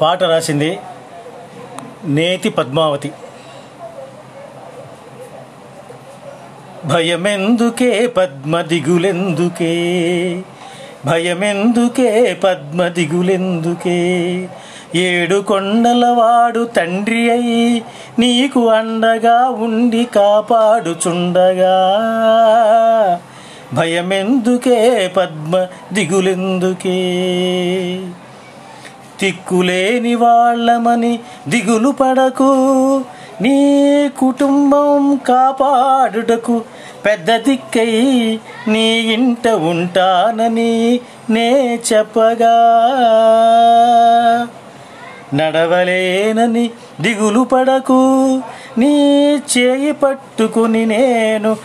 పాట రాసింది నేతి పద్మావతి. భయమెందుకే పద్మ దిగులెందుకే? భయమెందుకే పద్మ దిగులెందుకే? ఏడు కొండలవాడు తండ్రి అయి నీకు అండగా ఉండి కాపాడుచుండగా. భయమెందుకే పద్మ దిగులెందుకే? తిక్కులేని వాళ్ళమని దిగులు పడకు. నీ కుటుంబం కాపాడుటకు పెద్ద దిక్కై నీ ఇంట ఉంటానని నే చెప్పగా. నడవలేనని దిగులు పడకు. నీ చేయి పట్టుకుని నేను